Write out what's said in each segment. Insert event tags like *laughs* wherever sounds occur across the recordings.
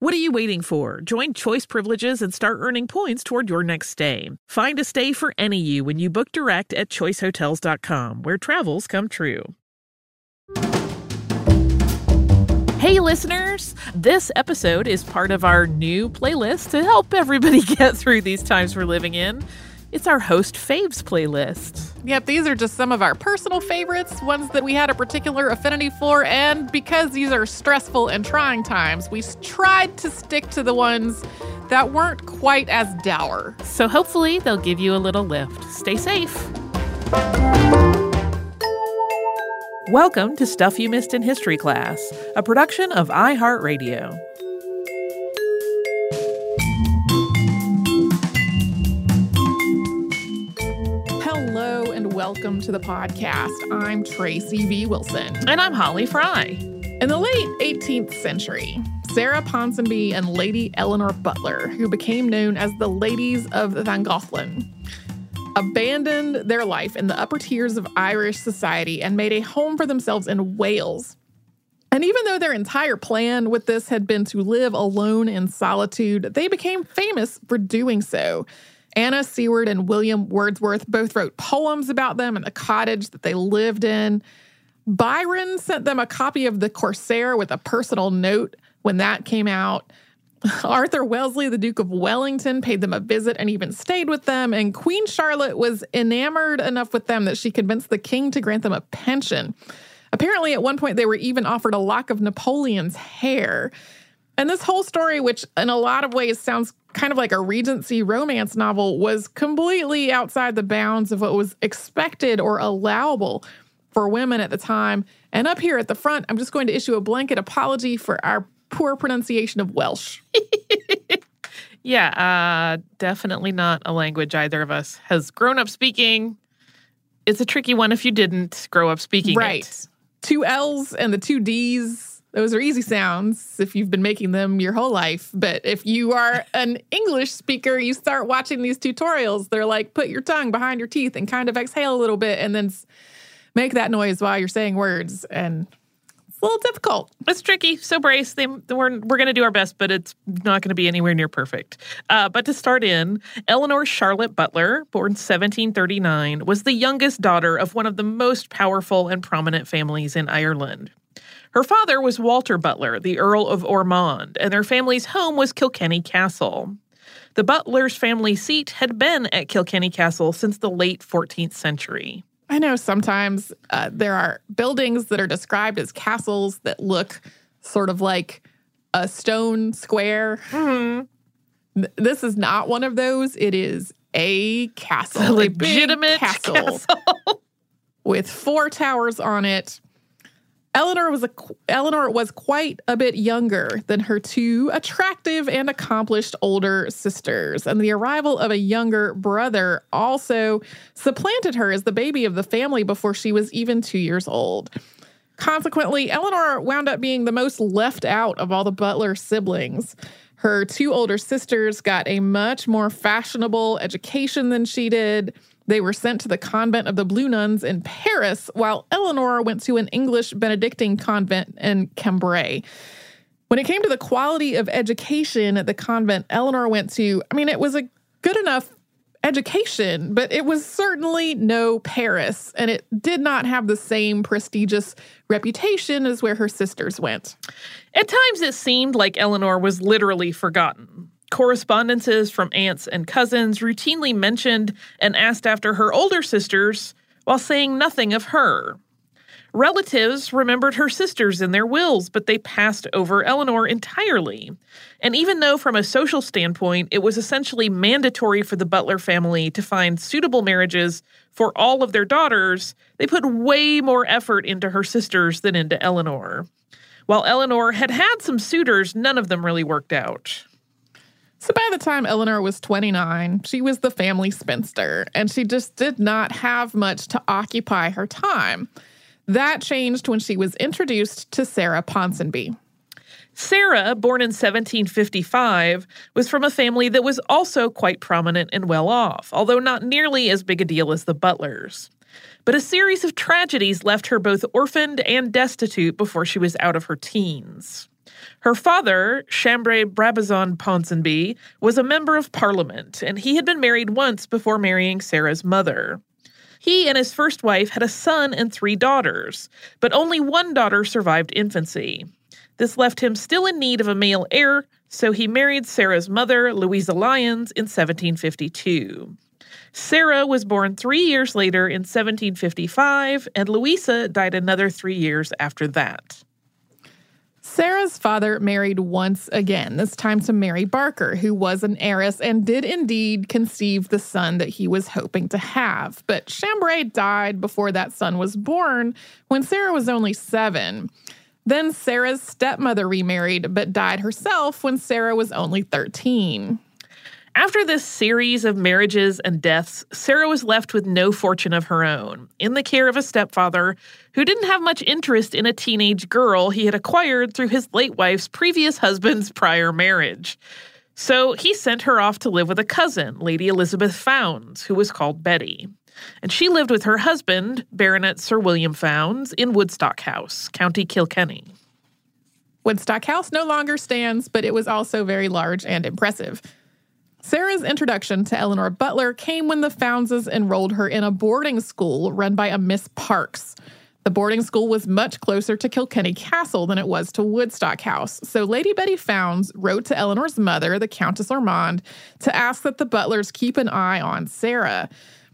What are you waiting for? Join Choice Privileges and start earning points toward your next stay. Find a stay for any you when you book direct at choicehotels.com, where travels come true. Hey, listeners! This episode is part of our new playlist to help everybody *laughs* get through these times we're living in. It's our host faves playlist. Yep, these are just some of our personal favorites, ones that we had a particular affinity for, and because these are stressful and trying times, we tried to stick to the ones that weren't quite as dour. So hopefully they'll give you a little lift. Stay safe. Welcome to Stuff You Missed in History Class, a production of iHeartRadio. Welcome to the podcast. I'm Tracy V. Wilson. And I'm Holly Fry. In the late 18th century, Sarah Ponsonby and Lady Eleanor Butler, who became known as the Ladies of Llangollen, abandoned their life in the upper tiers of Irish society and made a home for themselves in Wales. And even though their entire plan with this had been to live alone in solitude, they became famous for doing so. Anna Seward and William Wordsworth both wrote poems about them and the cottage that they lived in. Byron sent them a copy of The Corsair with a personal note when that came out. *laughs* Arthur Wellesley, the Duke of Wellington, paid them a visit and even stayed with them. And Queen Charlotte was enamored enough with them that she convinced the king to grant them a pension. Apparently, at one point, they were even offered a lock of Napoleon's hair. And this whole story, which in a lot of ways sounds kind of like a Regency romance novel, was completely outside the bounds of what was expected or allowable for women at the time. And up here at the front, I'm just going to issue a blanket apology for our poor pronunciation of Welsh. *laughs* yeah, uh, definitely not a language either of us has grown up speaking. It's a tricky one if you didn't grow up speaking right. it. Two L's and the two D's. Those are easy sounds if you've been making them your whole life. But if you are an English speaker, you start watching these tutorials. They're like, put your tongue behind your teeth and kind of exhale a little bit and then make that noise while you're saying words. And it's a little difficult. It's tricky. So brace. They, we're we're going to do our best, but it's not going to be anywhere near perfect. Uh, but to start in, Eleanor Charlotte Butler, born 1739, was the youngest daughter of one of the most powerful and prominent families in Ireland. Her father was Walter Butler, the Earl of Ormond, and their family's home was Kilkenny Castle. The Butlers' family seat had been at Kilkenny Castle since the late 14th century. I know sometimes uh, there are buildings that are described as castles that look sort of like a stone square. Mm-hmm. This is not one of those. It is a castle, *laughs* A a legitimate big castle, *laughs* castle. with four towers on it. Eleanor was a Eleanor was quite a bit younger than her two attractive and accomplished older sisters, and the arrival of a younger brother also supplanted her as the baby of the family before she was even 2 years old. Consequently, Eleanor wound up being the most left out of all the Butler siblings. Her two older sisters got a much more fashionable education than she did. They were sent to the convent of the Blue Nuns in Paris, while Eleanor went to an English Benedictine convent in Cambrai. When it came to the quality of education at the convent Eleanor went to, I mean, it was a good enough education, but it was certainly no Paris, and it did not have the same prestigious reputation as where her sisters went. At times, it seemed like Eleanor was literally forgotten. Correspondences from aunts and cousins routinely mentioned and asked after her older sisters while saying nothing of her. Relatives remembered her sisters in their wills, but they passed over Eleanor entirely. And even though, from a social standpoint, it was essentially mandatory for the Butler family to find suitable marriages for all of their daughters, they put way more effort into her sisters than into Eleanor. While Eleanor had had some suitors, none of them really worked out. So by the time Eleanor was 29, she was the family spinster, and she just did not have much to occupy her time. That changed when she was introduced to Sarah Ponsonby. Sarah, born in 1755, was from a family that was also quite prominent and well off, although not nearly as big a deal as the Butlers. But a series of tragedies left her both orphaned and destitute before she was out of her teens. Her father, Chambré Brabazon Ponsonby, was a member of parliament, and he had been married once before marrying Sarah's mother. He and his first wife had a son and three daughters, but only one daughter survived infancy. This left him still in need of a male heir, so he married Sarah's mother, Louisa Lyons, in 1752. Sarah was born three years later in 1755, and Louisa died another three years after that. Sarah's father married once again, this time to Mary Barker, who was an heiress and did indeed conceive the son that he was hoping to have. But Chambré died before that son was born when Sarah was only seven. Then Sarah's stepmother remarried, but died herself when Sarah was only 13. After this series of marriages and deaths, Sarah was left with no fortune of her own, in the care of a stepfather who didn't have much interest in a teenage girl he had acquired through his late wife's previous husband's prior marriage. So he sent her off to live with a cousin, Lady Elizabeth Fownes, who was called Betty. And she lived with her husband, Baronet Sir William Fownes, in Woodstock House, County Kilkenny. Woodstock House no longer stands, but it was also very large and impressive. Sarah's introduction to Eleanor Butler came when the Fowneses enrolled her in a boarding school run by a Miss Parks. The boarding school was much closer to Kilkenny Castle than it was to Woodstock House, so Lady Betty Fownes wrote to Eleanor's mother, the Countess Ormond, to ask that the Butlers keep an eye on Sarah.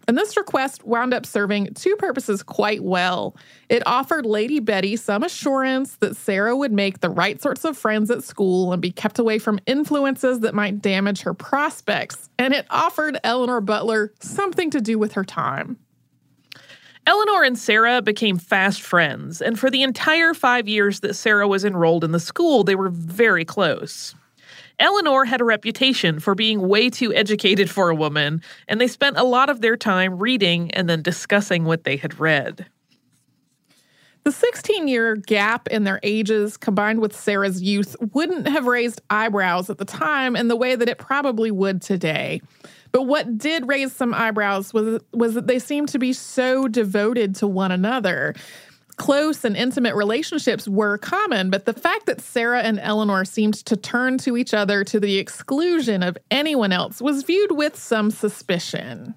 And this request wound up serving two purposes quite well. It offered Lady Betty some assurance that Sarah would make the right sorts of friends at school and be kept away from influences that might damage her prospects. And it offered Eleanor Butler something to do with her time. Eleanor and Sarah became fast friends, and for the entire five years that Sarah was enrolled in the school, they were very close. Eleanor had a reputation for being way too educated for a woman, and they spent a lot of their time reading and then discussing what they had read. The 16 year gap in their ages, combined with Sarah's youth, wouldn't have raised eyebrows at the time in the way that it probably would today. But what did raise some eyebrows was, was that they seemed to be so devoted to one another. Close and intimate relationships were common, but the fact that Sarah and Eleanor seemed to turn to each other to the exclusion of anyone else was viewed with some suspicion.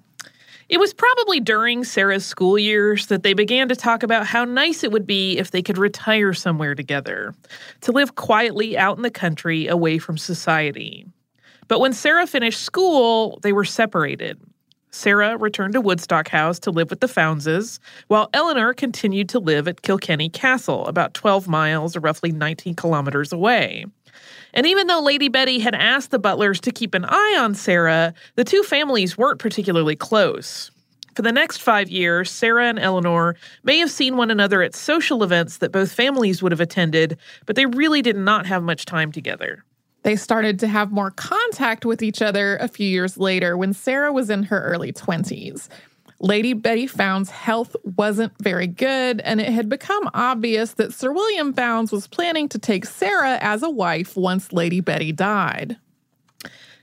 It was probably during Sarah's school years that they began to talk about how nice it would be if they could retire somewhere together, to live quietly out in the country away from society. But when Sarah finished school, they were separated. Sarah returned to Woodstock House to live with the Fowneses, while Eleanor continued to live at Kilkenny Castle, about 12 miles or roughly 19 kilometers away. And even though Lady Betty had asked the butlers to keep an eye on Sarah, the two families weren't particularly close. For the next five years, Sarah and Eleanor may have seen one another at social events that both families would have attended, but they really did not have much time together. They started to have more contact with each other a few years later when Sarah was in her early 20s. Lady Betty Fownes' health wasn't very good, and it had become obvious that Sir William Fownes was planning to take Sarah as a wife once Lady Betty died.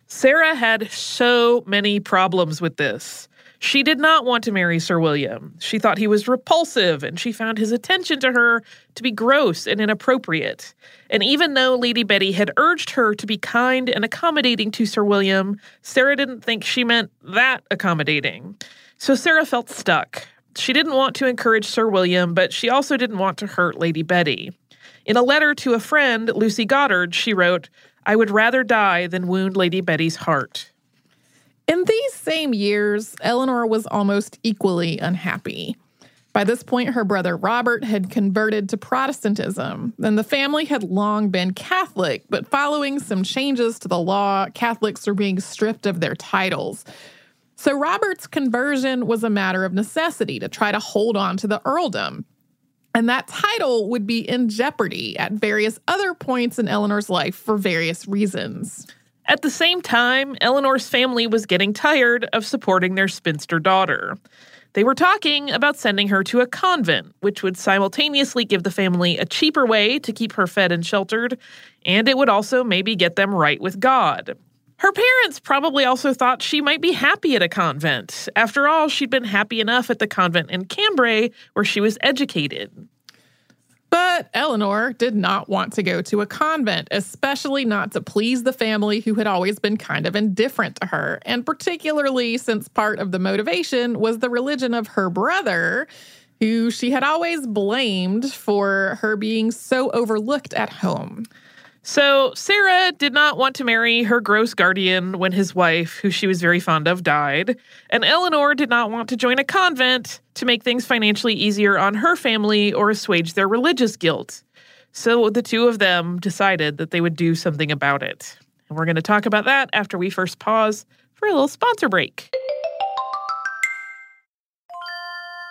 Sarah had so many problems with this. She did not want to marry Sir William. She thought he was repulsive, and she found his attention to her to be gross and inappropriate. And even though Lady Betty had urged her to be kind and accommodating to Sir William, Sarah didn't think she meant that accommodating. So Sarah felt stuck. She didn't want to encourage Sir William, but she also didn't want to hurt Lady Betty. In a letter to a friend, Lucy Goddard, she wrote, I would rather die than wound Lady Betty's heart. In these same years, Eleanor was almost equally unhappy. By this point, her brother Robert had converted to Protestantism, and the family had long been Catholic, but following some changes to the law, Catholics were being stripped of their titles. So Robert's conversion was a matter of necessity to try to hold on to the earldom. And that title would be in jeopardy at various other points in Eleanor's life for various reasons. At the same time, Eleanor's family was getting tired of supporting their spinster daughter. They were talking about sending her to a convent, which would simultaneously give the family a cheaper way to keep her fed and sheltered, and it would also maybe get them right with God. Her parents probably also thought she might be happy at a convent. After all, she'd been happy enough at the convent in Cambrai, where she was educated. But Eleanor did not want to go to a convent, especially not to please the family who had always been kind of indifferent to her, and particularly since part of the motivation was the religion of her brother, who she had always blamed for her being so overlooked at home. So, Sarah did not want to marry her gross guardian when his wife, who she was very fond of, died. And Eleanor did not want to join a convent to make things financially easier on her family or assuage their religious guilt. So, the two of them decided that they would do something about it. And we're going to talk about that after we first pause for a little sponsor break.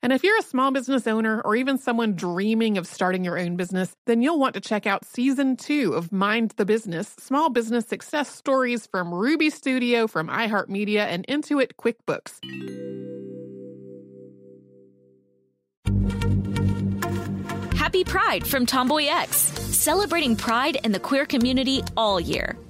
And if you're a small business owner or even someone dreaming of starting your own business, then you'll want to check out season two of Mind the Business Small Business Success Stories from Ruby Studio, from iHeartMedia, and Intuit QuickBooks. Happy Pride from Tomboy X, celebrating pride in the queer community all year.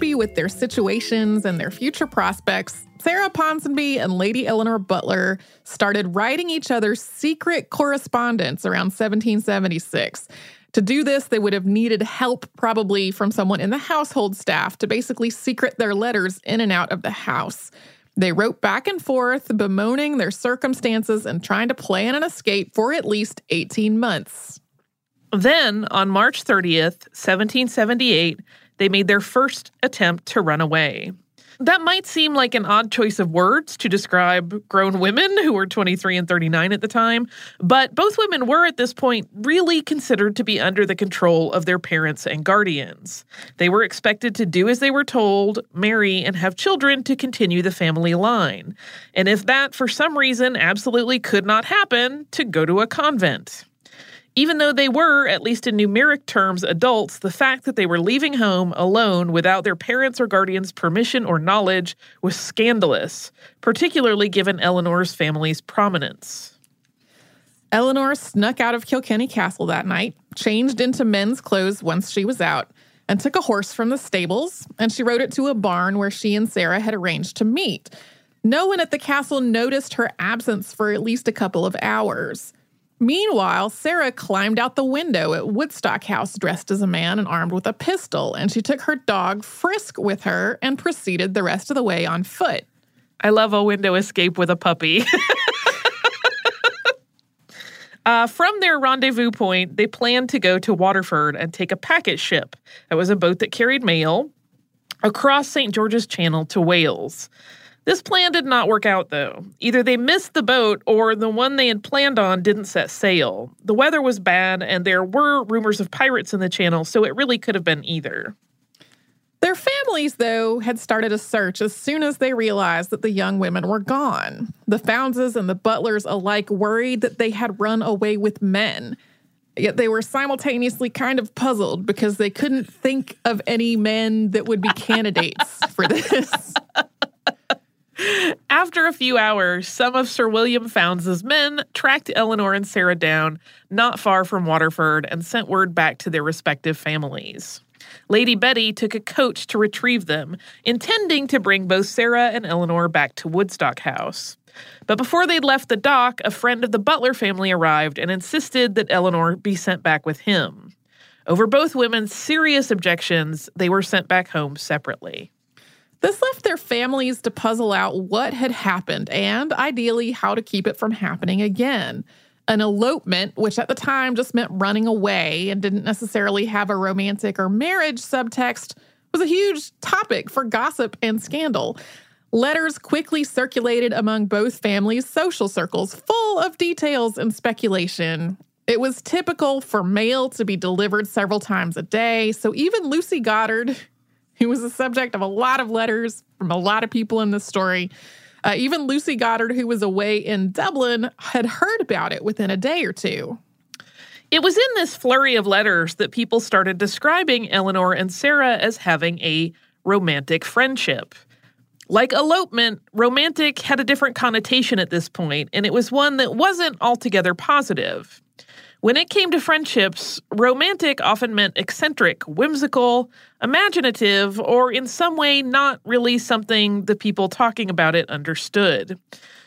Unhappy with their situations and their future prospects, Sarah Ponsonby and Lady Eleanor Butler started writing each other's secret correspondence around 1776. To do this, they would have needed help, probably from someone in the household staff, to basically secret their letters in and out of the house. They wrote back and forth, bemoaning their circumstances and trying to plan an escape for at least 18 months. Then, on March 30th, 1778, they made their first attempt to run away. That might seem like an odd choice of words to describe grown women who were 23 and 39 at the time, but both women were at this point really considered to be under the control of their parents and guardians. They were expected to do as they were told, marry, and have children to continue the family line. And if that, for some reason, absolutely could not happen, to go to a convent. Even though they were, at least in numeric terms, adults, the fact that they were leaving home alone without their parents' or guardians' permission or knowledge was scandalous, particularly given Eleanor's family's prominence. Eleanor snuck out of Kilkenny Castle that night, changed into men's clothes once she was out, and took a horse from the stables, and she rode it to a barn where she and Sarah had arranged to meet. No one at the castle noticed her absence for at least a couple of hours. Meanwhile, Sarah climbed out the window at Woodstock House dressed as a man and armed with a pistol, and she took her dog Frisk with her and proceeded the rest of the way on foot. I love a window escape with a puppy. *laughs* uh, from their rendezvous point, they planned to go to Waterford and take a packet ship. That was a boat that carried mail across St. George's Channel to Wales. This plan did not work out, though. Either they missed the boat or the one they had planned on didn't set sail. The weather was bad, and there were rumors of pirates in the channel, so it really could have been either. Their families, though, had started a search as soon as they realized that the young women were gone. The Fowneses and the Butlers alike worried that they had run away with men. Yet they were simultaneously kind of puzzled because they couldn't think of any men that would be candidates for this. *laughs* After a few hours, some of Sir William Fownes' men tracked Eleanor and Sarah down not far from Waterford and sent word back to their respective families. Lady Betty took a coach to retrieve them, intending to bring both Sarah and Eleanor back to Woodstock House. But before they'd left the dock, a friend of the Butler family arrived and insisted that Eleanor be sent back with him. Over both women's serious objections, they were sent back home separately. This left their families to puzzle out what had happened and, ideally, how to keep it from happening again. An elopement, which at the time just meant running away and didn't necessarily have a romantic or marriage subtext, was a huge topic for gossip and scandal. Letters quickly circulated among both families' social circles, full of details and speculation. It was typical for mail to be delivered several times a day, so even Lucy Goddard, who was the subject of a lot of letters from a lot of people in this story, uh, even Lucy Goddard, who was away in Dublin, had heard about it within a day or two. It was in this flurry of letters that people started describing Eleanor and Sarah as having a romantic friendship. Like elopement, romantic had a different connotation at this point, and it was one that wasn't altogether positive. When it came to friendships, romantic often meant eccentric, whimsical, imaginative, or in some way not really something the people talking about it understood.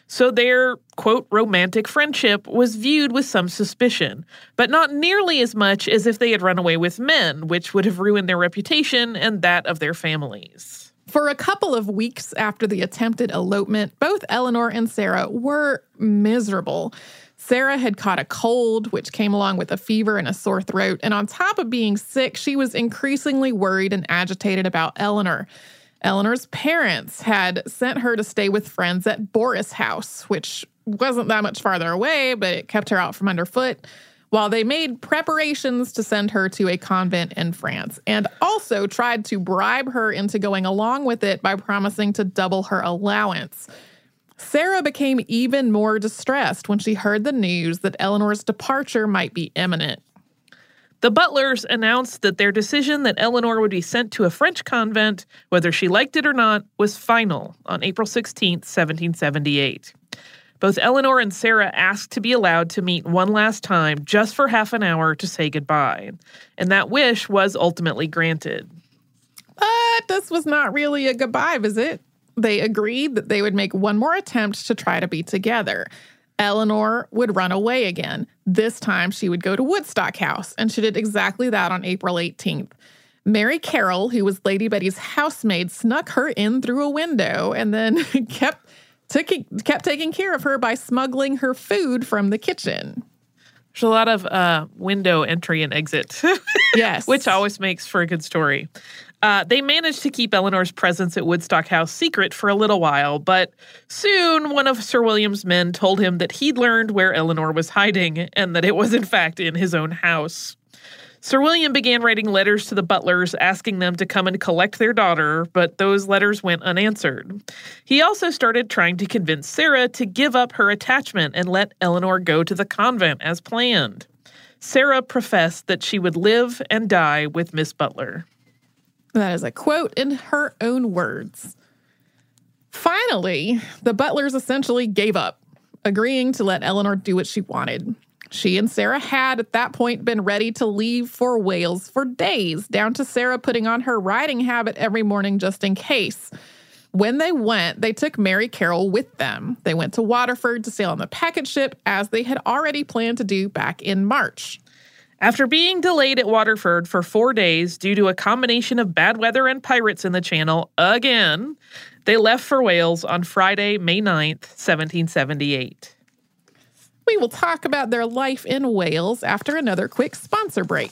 So their, quote, romantic friendship was viewed with some suspicion, but not nearly as much as if they had run away with men, which would have ruined their reputation and that of their families. For a couple of weeks after the attempted elopement, both Eleanor and Sarah were miserable. Sarah had caught a cold, which came along with a fever and a sore throat. And on top of being sick, she was increasingly worried and agitated about Eleanor. Eleanor's parents had sent her to stay with friends at Borris House, which wasn't that much farther away, but it kept her out from underfoot while they made preparations to send her to a convent in France and also tried to bribe her into going along with it by promising to double her allowance. Sarah became even more distressed when she heard the news that Eleanor's departure might be imminent. The Butlers announced that their decision that Eleanor would be sent to a French convent, whether she liked it or not, was final on April 16, 1778. Both Eleanor and Sarah asked to be allowed to meet one last time just for half an hour to say goodbye, and that wish was ultimately granted. But this was not really a goodbye visit. They agreed that they would make one more attempt to try to be together. Eleanor would run away again. This time she would go to Woodstock House, and she did exactly that on April 18th. Mary Carroll, who was Lady Betty's housemaid, snuck her in through a window and then *laughs* kept took, kept taking care of her by smuggling her food from the kitchen. There's a lot of uh, window entry and exit. *laughs* yes. Which always makes for a good story. Uh, they managed to keep Eleanor's presence at Woodstock House secret for a little while, but soon one of Sir William's men told him that he'd learned where Eleanor was hiding and that it was, in fact, in his own house. Sir William began writing letters to the butlers asking them to come and collect their daughter, but those letters went unanswered. He also started trying to convince Sarah to give up her attachment and let Eleanor go to the convent as planned. Sarah professed that she would live and die with Miss Butler. That is a quote in her own words. Finally, the butlers essentially gave up, agreeing to let Eleanor do what she wanted. She and Sarah had at that point been ready to leave for Wales for days, down to Sarah putting on her riding habit every morning just in case. When they went, they took Mary Carroll with them. They went to Waterford to sail on the packet ship as they had already planned to do back in March. After being delayed at Waterford for four days due to a combination of bad weather and pirates in the channel again, they left for Wales on Friday, May 9th, 1778. We will talk about their life in Wales after another quick sponsor break.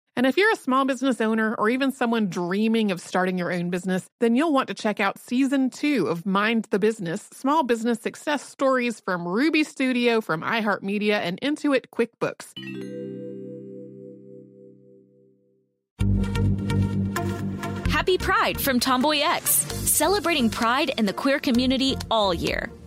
And if you're a small business owner or even someone dreaming of starting your own business, then you'll want to check out season two of Mind the Business Small Business Success Stories from Ruby Studio, from iHeartMedia, and Intuit QuickBooks. Happy Pride from Tomboy X, celebrating pride and the queer community all year.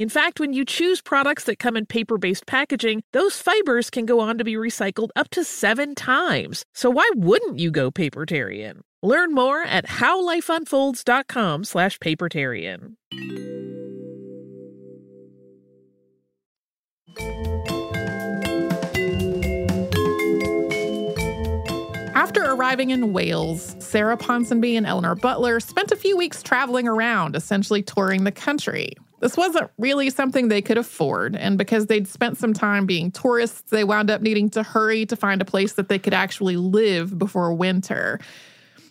In fact, when you choose products that come in paper based packaging, those fibers can go on to be recycled up to seven times. So why wouldn't you go papertarian? Learn more at howlifeunfolds.com slash papertarian. After arriving in Wales, Sarah Ponsonby and Eleanor Butler spent a few weeks traveling around, essentially touring the country. This wasn't really something they could afford, and because they'd spent some time being tourists, they wound up needing to hurry to find a place that they could actually live before winter.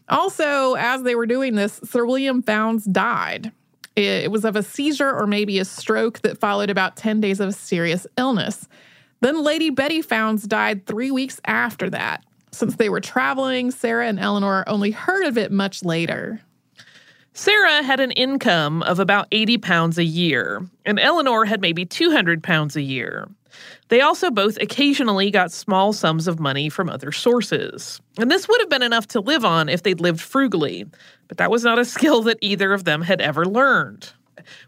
Also, as they were doing this, Sir William Fownes died. It was of a seizure or maybe a stroke that followed about 10 days of serious illness. Then Lady Betty Fownes died three weeks after that. Since they were traveling, Sarah and Eleanor only heard of it much later. Sarah had an income of about 80 pounds a year, and Eleanor had maybe 200 pounds a year. They also both occasionally got small sums of money from other sources. And this would have been enough to live on if they'd lived frugally, but that was not a *laughs* skill that either of them had ever learned.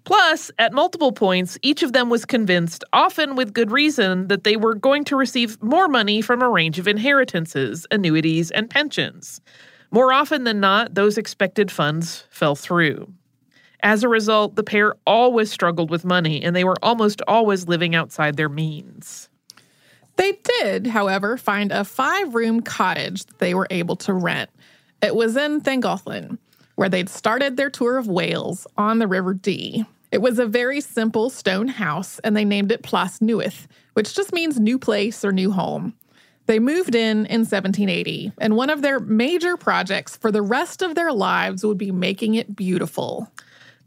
Plus, at multiple points, each of them was convinced, often with good reason, that they were going to receive more money from a range of inheritances, annuities, and pensions. More often than not, those expected funds fell through. As a result, the pair always struggled with money and they were almost always living outside their means. They did, however, find a five room cottage that they were able to rent. It was in Llangollen, where they'd started their tour of Wales on the River Dee. It was a very simple stone house, and they named it Plas Newydd, which just means new place or new home. They moved in in 1780, and one of their major projects for the rest of their lives would be making it beautiful.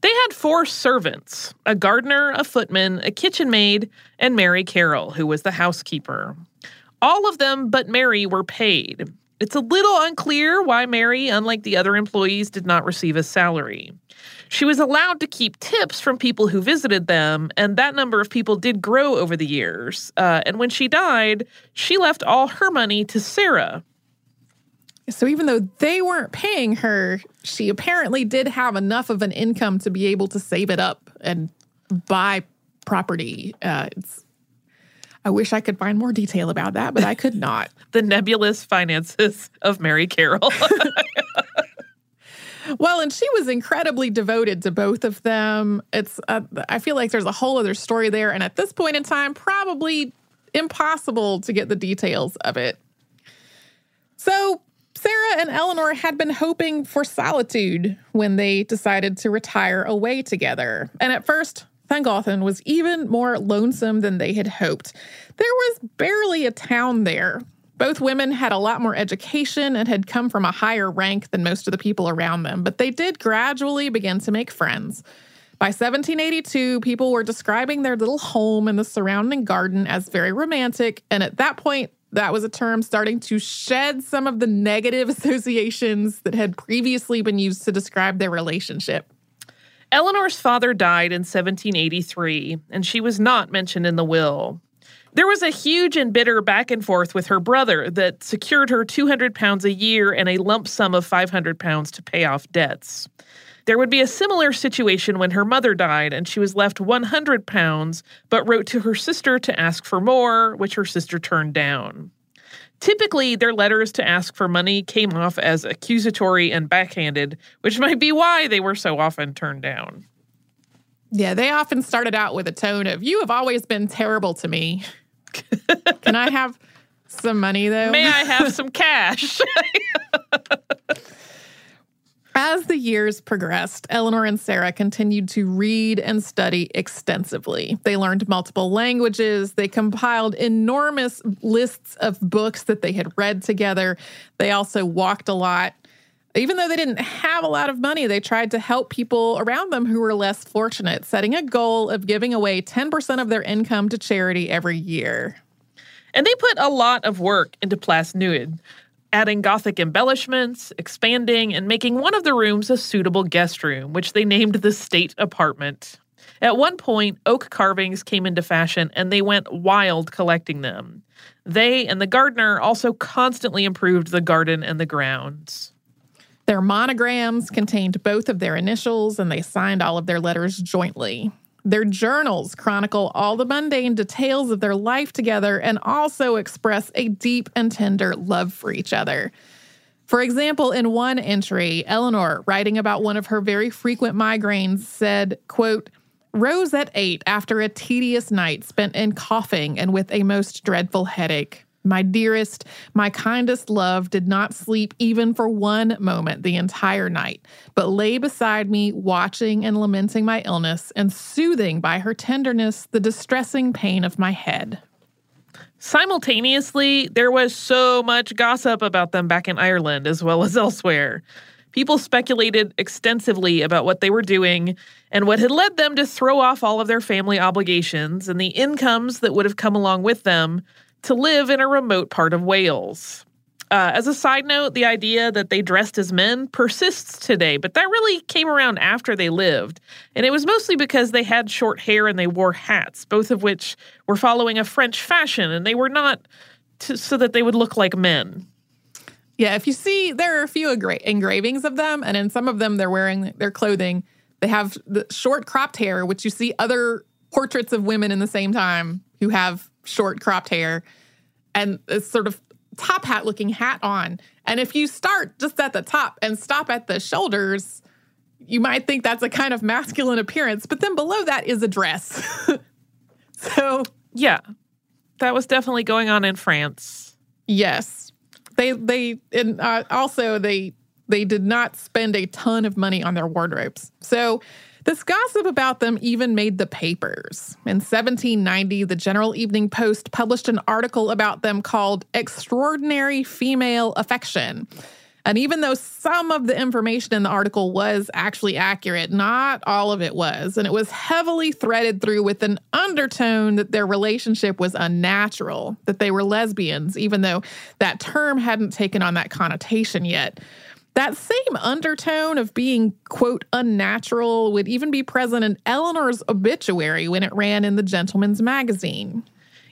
They had four servants a gardener, a footman, a kitchen maid, and Mary Carroll, who was the housekeeper. All of them but Mary were paid. It's a little unclear why Mary, unlike the other employees, did not receive a salary. She was allowed to keep tips from people who visited them, and that number of people did grow over the years. Uh, and when she died, she left all her money to Sarah. So even though they weren't paying her, she apparently did have enough of an income to be able to save it up and buy property. Uh, it's I wish I could find more detail about that, but I could not. *laughs* the nebulous finances of Mary Carroll. *laughs* well, and she was incredibly devoted to both of them. It's uh, I feel like there's a whole other story there, and at this point in time, probably impossible to get the details of it. So Sarah and Eleanor had been hoping for solitude when they decided to retire away together. And at first, Llangollen was even more lonesome than they had hoped. There was barely a town there. Both women had a lot more education and had come from a higher rank than most of the people around them, but they did gradually begin to make friends. By 1782, people were describing their little home and the surrounding garden as very romantic, and at that point, that was a term starting to shed some of the negative *laughs* associations that had previously been used to describe their relationship. Eleanor's father died in 1783, and she was not mentioned in the will. There was a huge and bitter back and forth with her brother that secured her 200 pounds a year and a lump sum of 500 pounds to pay off debts. There would be a similar situation when her mother died and she was left 100 pounds, but wrote to her sister to ask for more, which her sister turned down. Typically, their letters to ask for money came off as accusatory and backhanded, which might be why they were so often turned down. Yeah, they often started out with a tone of, You have always been terrible to me. *laughs* Can I have some money, though? May I have some cash? *laughs* *laughs* As the years progressed, Eleanor and Sarah continued to read and study extensively. They learned multiple languages. They compiled enormous lists of books that they had read together. They also walked a lot. Even though they didn't have a lot of money, they tried to help people around them who were less fortunate, setting a goal of giving away 10% of their income to charity every year. And they put a lot of work into Plas Newydd adding Gothic embellishments, expanding, and making one of the rooms a suitable guest room, which they named the State Apartment. At one point, oak carvings came into fashion and they went wild collecting them. They and the gardener also constantly improved the garden and the grounds. Their monograms contained both of their initials and they signed all of their letters jointly. Their journals chronicle all the mundane details of their life together and also express a deep and tender love for each other. For example, in one entry, Eleanor, writing about one of her very frequent migraines, said, quote, Rose at eight after a tedious night spent in coughing and with a most dreadful headache. My dearest, my kindest love did not sleep even for one moment the entire night, but lay beside me, watching and lamenting my illness and soothing by her tenderness the distressing pain of my head. Simultaneously, there was so much gossip about them back in Ireland as well as elsewhere. People speculated extensively about what they were doing and what had led them to throw off all of their family obligations and the incomes that would have come along with them to live in a remote part of Wales. Uh, as a side note, the idea that they dressed as men persists today, but that really came around after they lived. And it was mostly because they had short hair and they wore hats, both of which were following a French fashion, and they were not so that they would look like men. Yeah, if you see, there are a few engra- engravings of them, and in some of them, they're wearing their clothing. They have the short cropped hair, which you see other portraits of women in the same time who have short cropped hair and a sort of top hat looking hat on. And if you start just at the top and stop at the shoulders, you might think that's a kind of masculine appearance, but then below that is a dress. *laughs* so, yeah. That was definitely going on in France. Yes. They they and uh, also they they did not spend a ton of money on their wardrobes. So, this gossip about them even made the papers. In 1790, the General Evening Post published an article about them called Extraordinary Female Affection. And even though some of the information in the article was actually accurate, not all of it was. And it was heavily threaded through with an undertone that their relationship was unnatural, that they were lesbians, even though that term hadn't taken on that connotation yet. That same undertone of being, quote, unnatural would even be present in Eleanor's obituary when it ran in the Gentleman's Magazine.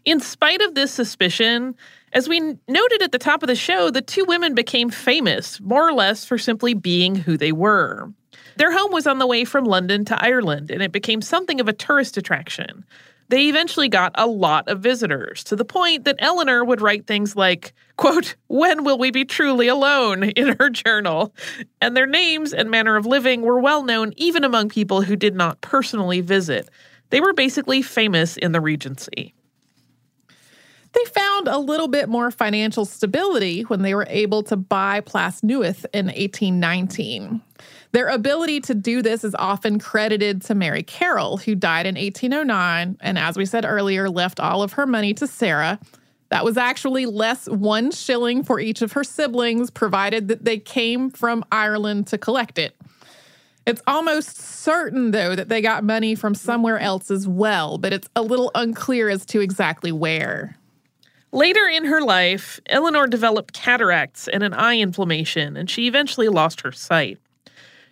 In spite of this suspicion, as we noted at the top of the show, the two women became famous, more or less, for simply being who they were. Their home was on the way from London to Ireland, and it became something of a tourist attraction. They eventually got a lot of visitors to the point that Eleanor would write things like, quote, when will we be truly alone in her journal? And their names and manner of living were well known even among people who did not personally visit. They were basically famous in the Regency. They found a little bit more financial stability when they were able to buy Plas Newydd in 1819. Their ability to do this is often credited to Mary Carryl, who died in 1809 and, as we said earlier, left all of her money to Sarah. That was actually less one shilling for each of her siblings, provided that they came from Ireland to collect it. It's almost certain, though, that they got money from somewhere else as well, but it's a little unclear as to exactly where. Later in her life, Eleanor developed cataracts and an eye inflammation, and she eventually lost her sight.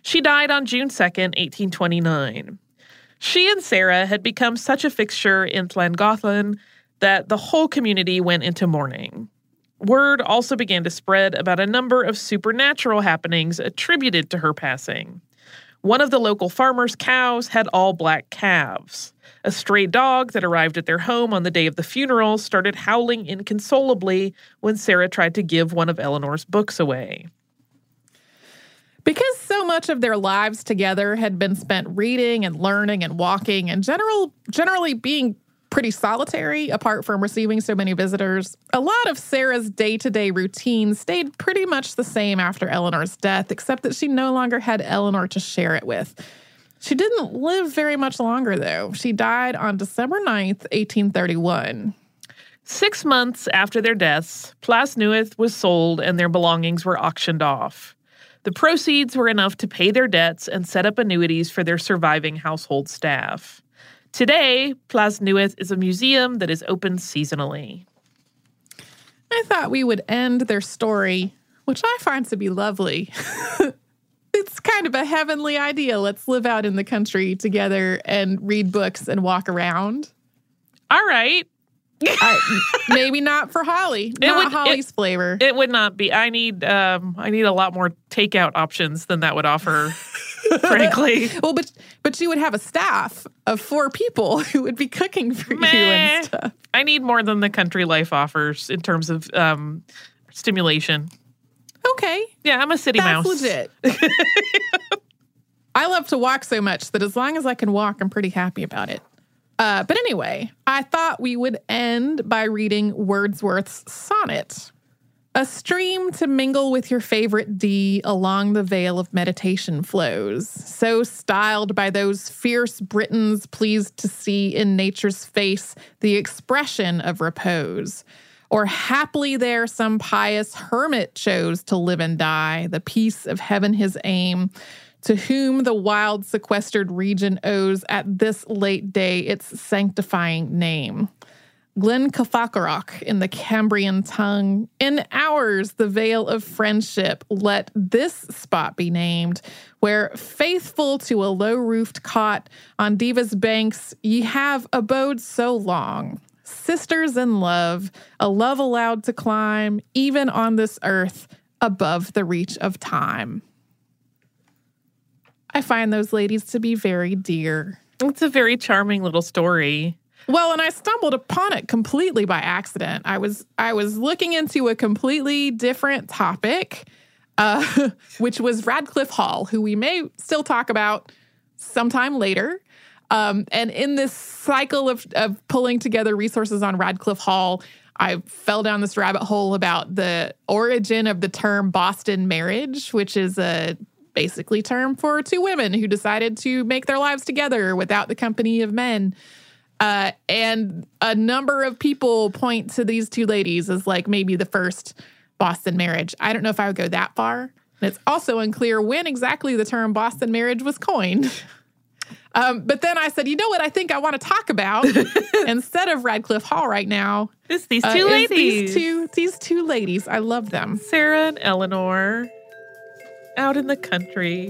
She died on June 2nd, 1829. She and Sarah had become such a fixture in Llangollen that the whole community went into mourning. Word also began to spread about a number of supernatural happenings attributed to her passing. One of the local farmers' cows had all black calves. A stray dog that arrived at their home on the day of the funeral started howling inconsolably when Sarah tried to give one of Eleanor's books away. Because so much of their lives together had been spent reading and learning and walking and general generally being pretty solitary apart from receiving so many visitors, a lot of Sarah's day-to-day routine stayed pretty much the same after Eleanor's death, except that she no longer had Eleanor to share it with. She didn't live very much longer though. She died on December 9th, 1831. Six months after their deaths, Plas Newydd was sold and their belongings were auctioned off. The proceeds were enough to pay their debts and set up annuities for their surviving household staff. Today, Plas Newydd is a museum that is open seasonally. I thought we would end their story, which I find to be lovely. *laughs* it's kind of a heavenly idea. Let's live out in the country together and read books and walk around. All right. I, maybe not for Holly. Not would, Holly's it, flavor. It would not be. I need um I need a lot more takeout options than that would offer. *laughs* frankly. Well, but but you would have a staff of four people *laughs* who would be cooking for Meh. you and stuff. I need more than the country life offers in terms of um stimulation. Okay. Yeah, I'm a city That's mouse. legit. *laughs* I love to walk so much that as long as I can walk, I'm pretty happy about it. Uh, but anyway, I thought we would end by reading Wordsworth's sonnet. A stream to mingle with your favorite Dee along the vale of meditation flows, so styled by those fierce Britons pleased to see in nature's face the expression of repose. Or haply there some pious hermit chose to live and die, the peace of heaven his aim, to whom the wild sequestered region owes at this late day its sanctifying name. Glyn Cafaillgaroch in the Cambrian tongue. In ours, the vale of friendship, let this spot be named, where faithful to a low roofed cot on Deva's banks, ye have abode so long. Sisters in love, a love allowed to climb, even on this earth, above the reach of time. I find those ladies to be very dear. It's a very charming little story. Well, and I stumbled upon it completely by accident. I was I was looking into a completely different topic, uh, *laughs* which was Radclyffe Hall, who we may still talk about sometime later. Um, and in this cycle of, of pulling together resources on Radclyffe Hall, I fell down this rabbit hole about the origin of the term Boston marriage, which is a basically term for two women who decided to make their lives together without the company of men. Uh, and a number of people point to these two ladies as like maybe the first Boston marriage. I don't know if I would go that far. And it's also unclear when exactly the term Boston marriage was coined. *laughs* Um, but then I said, you know what I think I want to talk about *laughs* instead of Radclyffe Hall right now? It's these uh, two uh, ladies. These two, these two ladies. I love them. Sarah and Eleanor out in the country.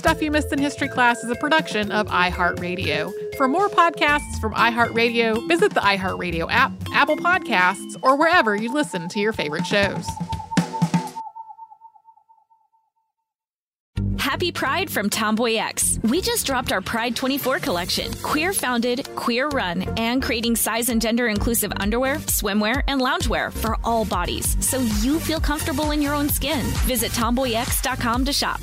Stuff You Missed in History Class is a production of iHeartRadio. For more podcasts from iHeartRadio, visit the iHeartRadio app, Apple Podcasts, or wherever you listen to your favorite shows. Happy Pride from TomboyX. We just dropped our Pride 24 collection. Queer founded, queer run, and creating size and gender inclusive underwear, swimwear, and loungewear for all bodies so you feel comfortable in your own skin. Visit tomboyx.com to shop.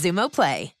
Xumo Play.